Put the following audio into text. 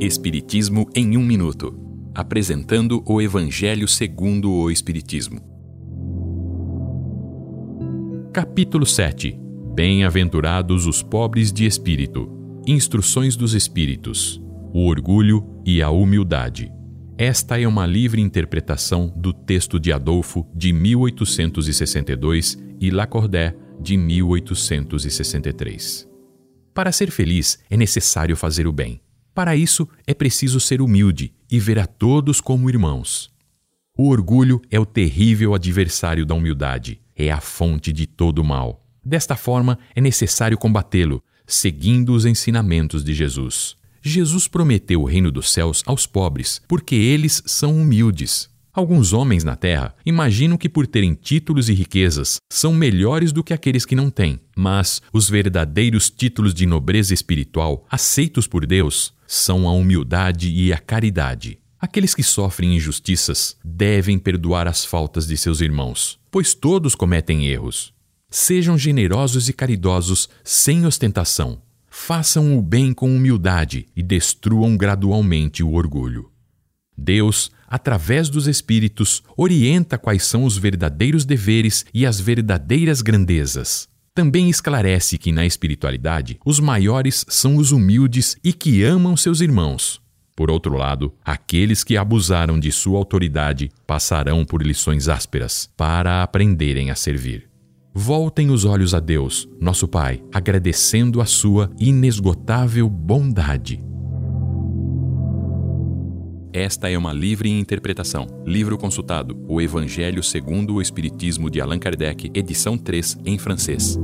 Espiritismo em um minuto, apresentando o Evangelho segundo o Espiritismo. Capítulo 7. Bem-aventurados os pobres de espírito. Instruções dos espíritos. O orgulho e a humildade. Esta é uma livre interpretação do texto de Adolfo de 1862 e Lacordaire de 1863. Para ser feliz é necessário fazer o bem. Para isso é preciso ser humilde e ver a todos como irmãos. O orgulho é o terrível adversário da humildade, é a fonte de todo o mal. Desta forma, é necessário combatê-lo, seguindo os ensinamentos de Jesus. Jesus prometeu o reino dos céus aos pobres, porque eles são humildes. Alguns homens na terra imaginam que, por terem títulos e riquezas, são melhores do que aqueles que não têm. Mas os verdadeiros títulos de nobreza espiritual, aceitos por Deus, são a humildade e a caridade. Aqueles que sofrem injustiças devem perdoar as faltas de seus irmãos, pois todos cometem erros. Sejam generosos e caridosos sem ostentação. Façam o bem com humildade e destruam gradualmente o orgulho. Deus, através dos Espíritos, orienta quais são os verdadeiros deveres e as verdadeiras grandezas. Também esclarece que na espiritualidade os maiores são os humildes e que amam seus irmãos. Por outro lado, aqueles que abusaram de sua autoridade passarão por lições ásperas para aprenderem a servir. Voltem os olhos a Deus, nosso Pai, agradecendo a sua inesgotável bondade. Esta é uma livre interpretação. Livro consultado: O Evangelho segundo o Espiritismo de Allan Kardec, edição 3, em francês.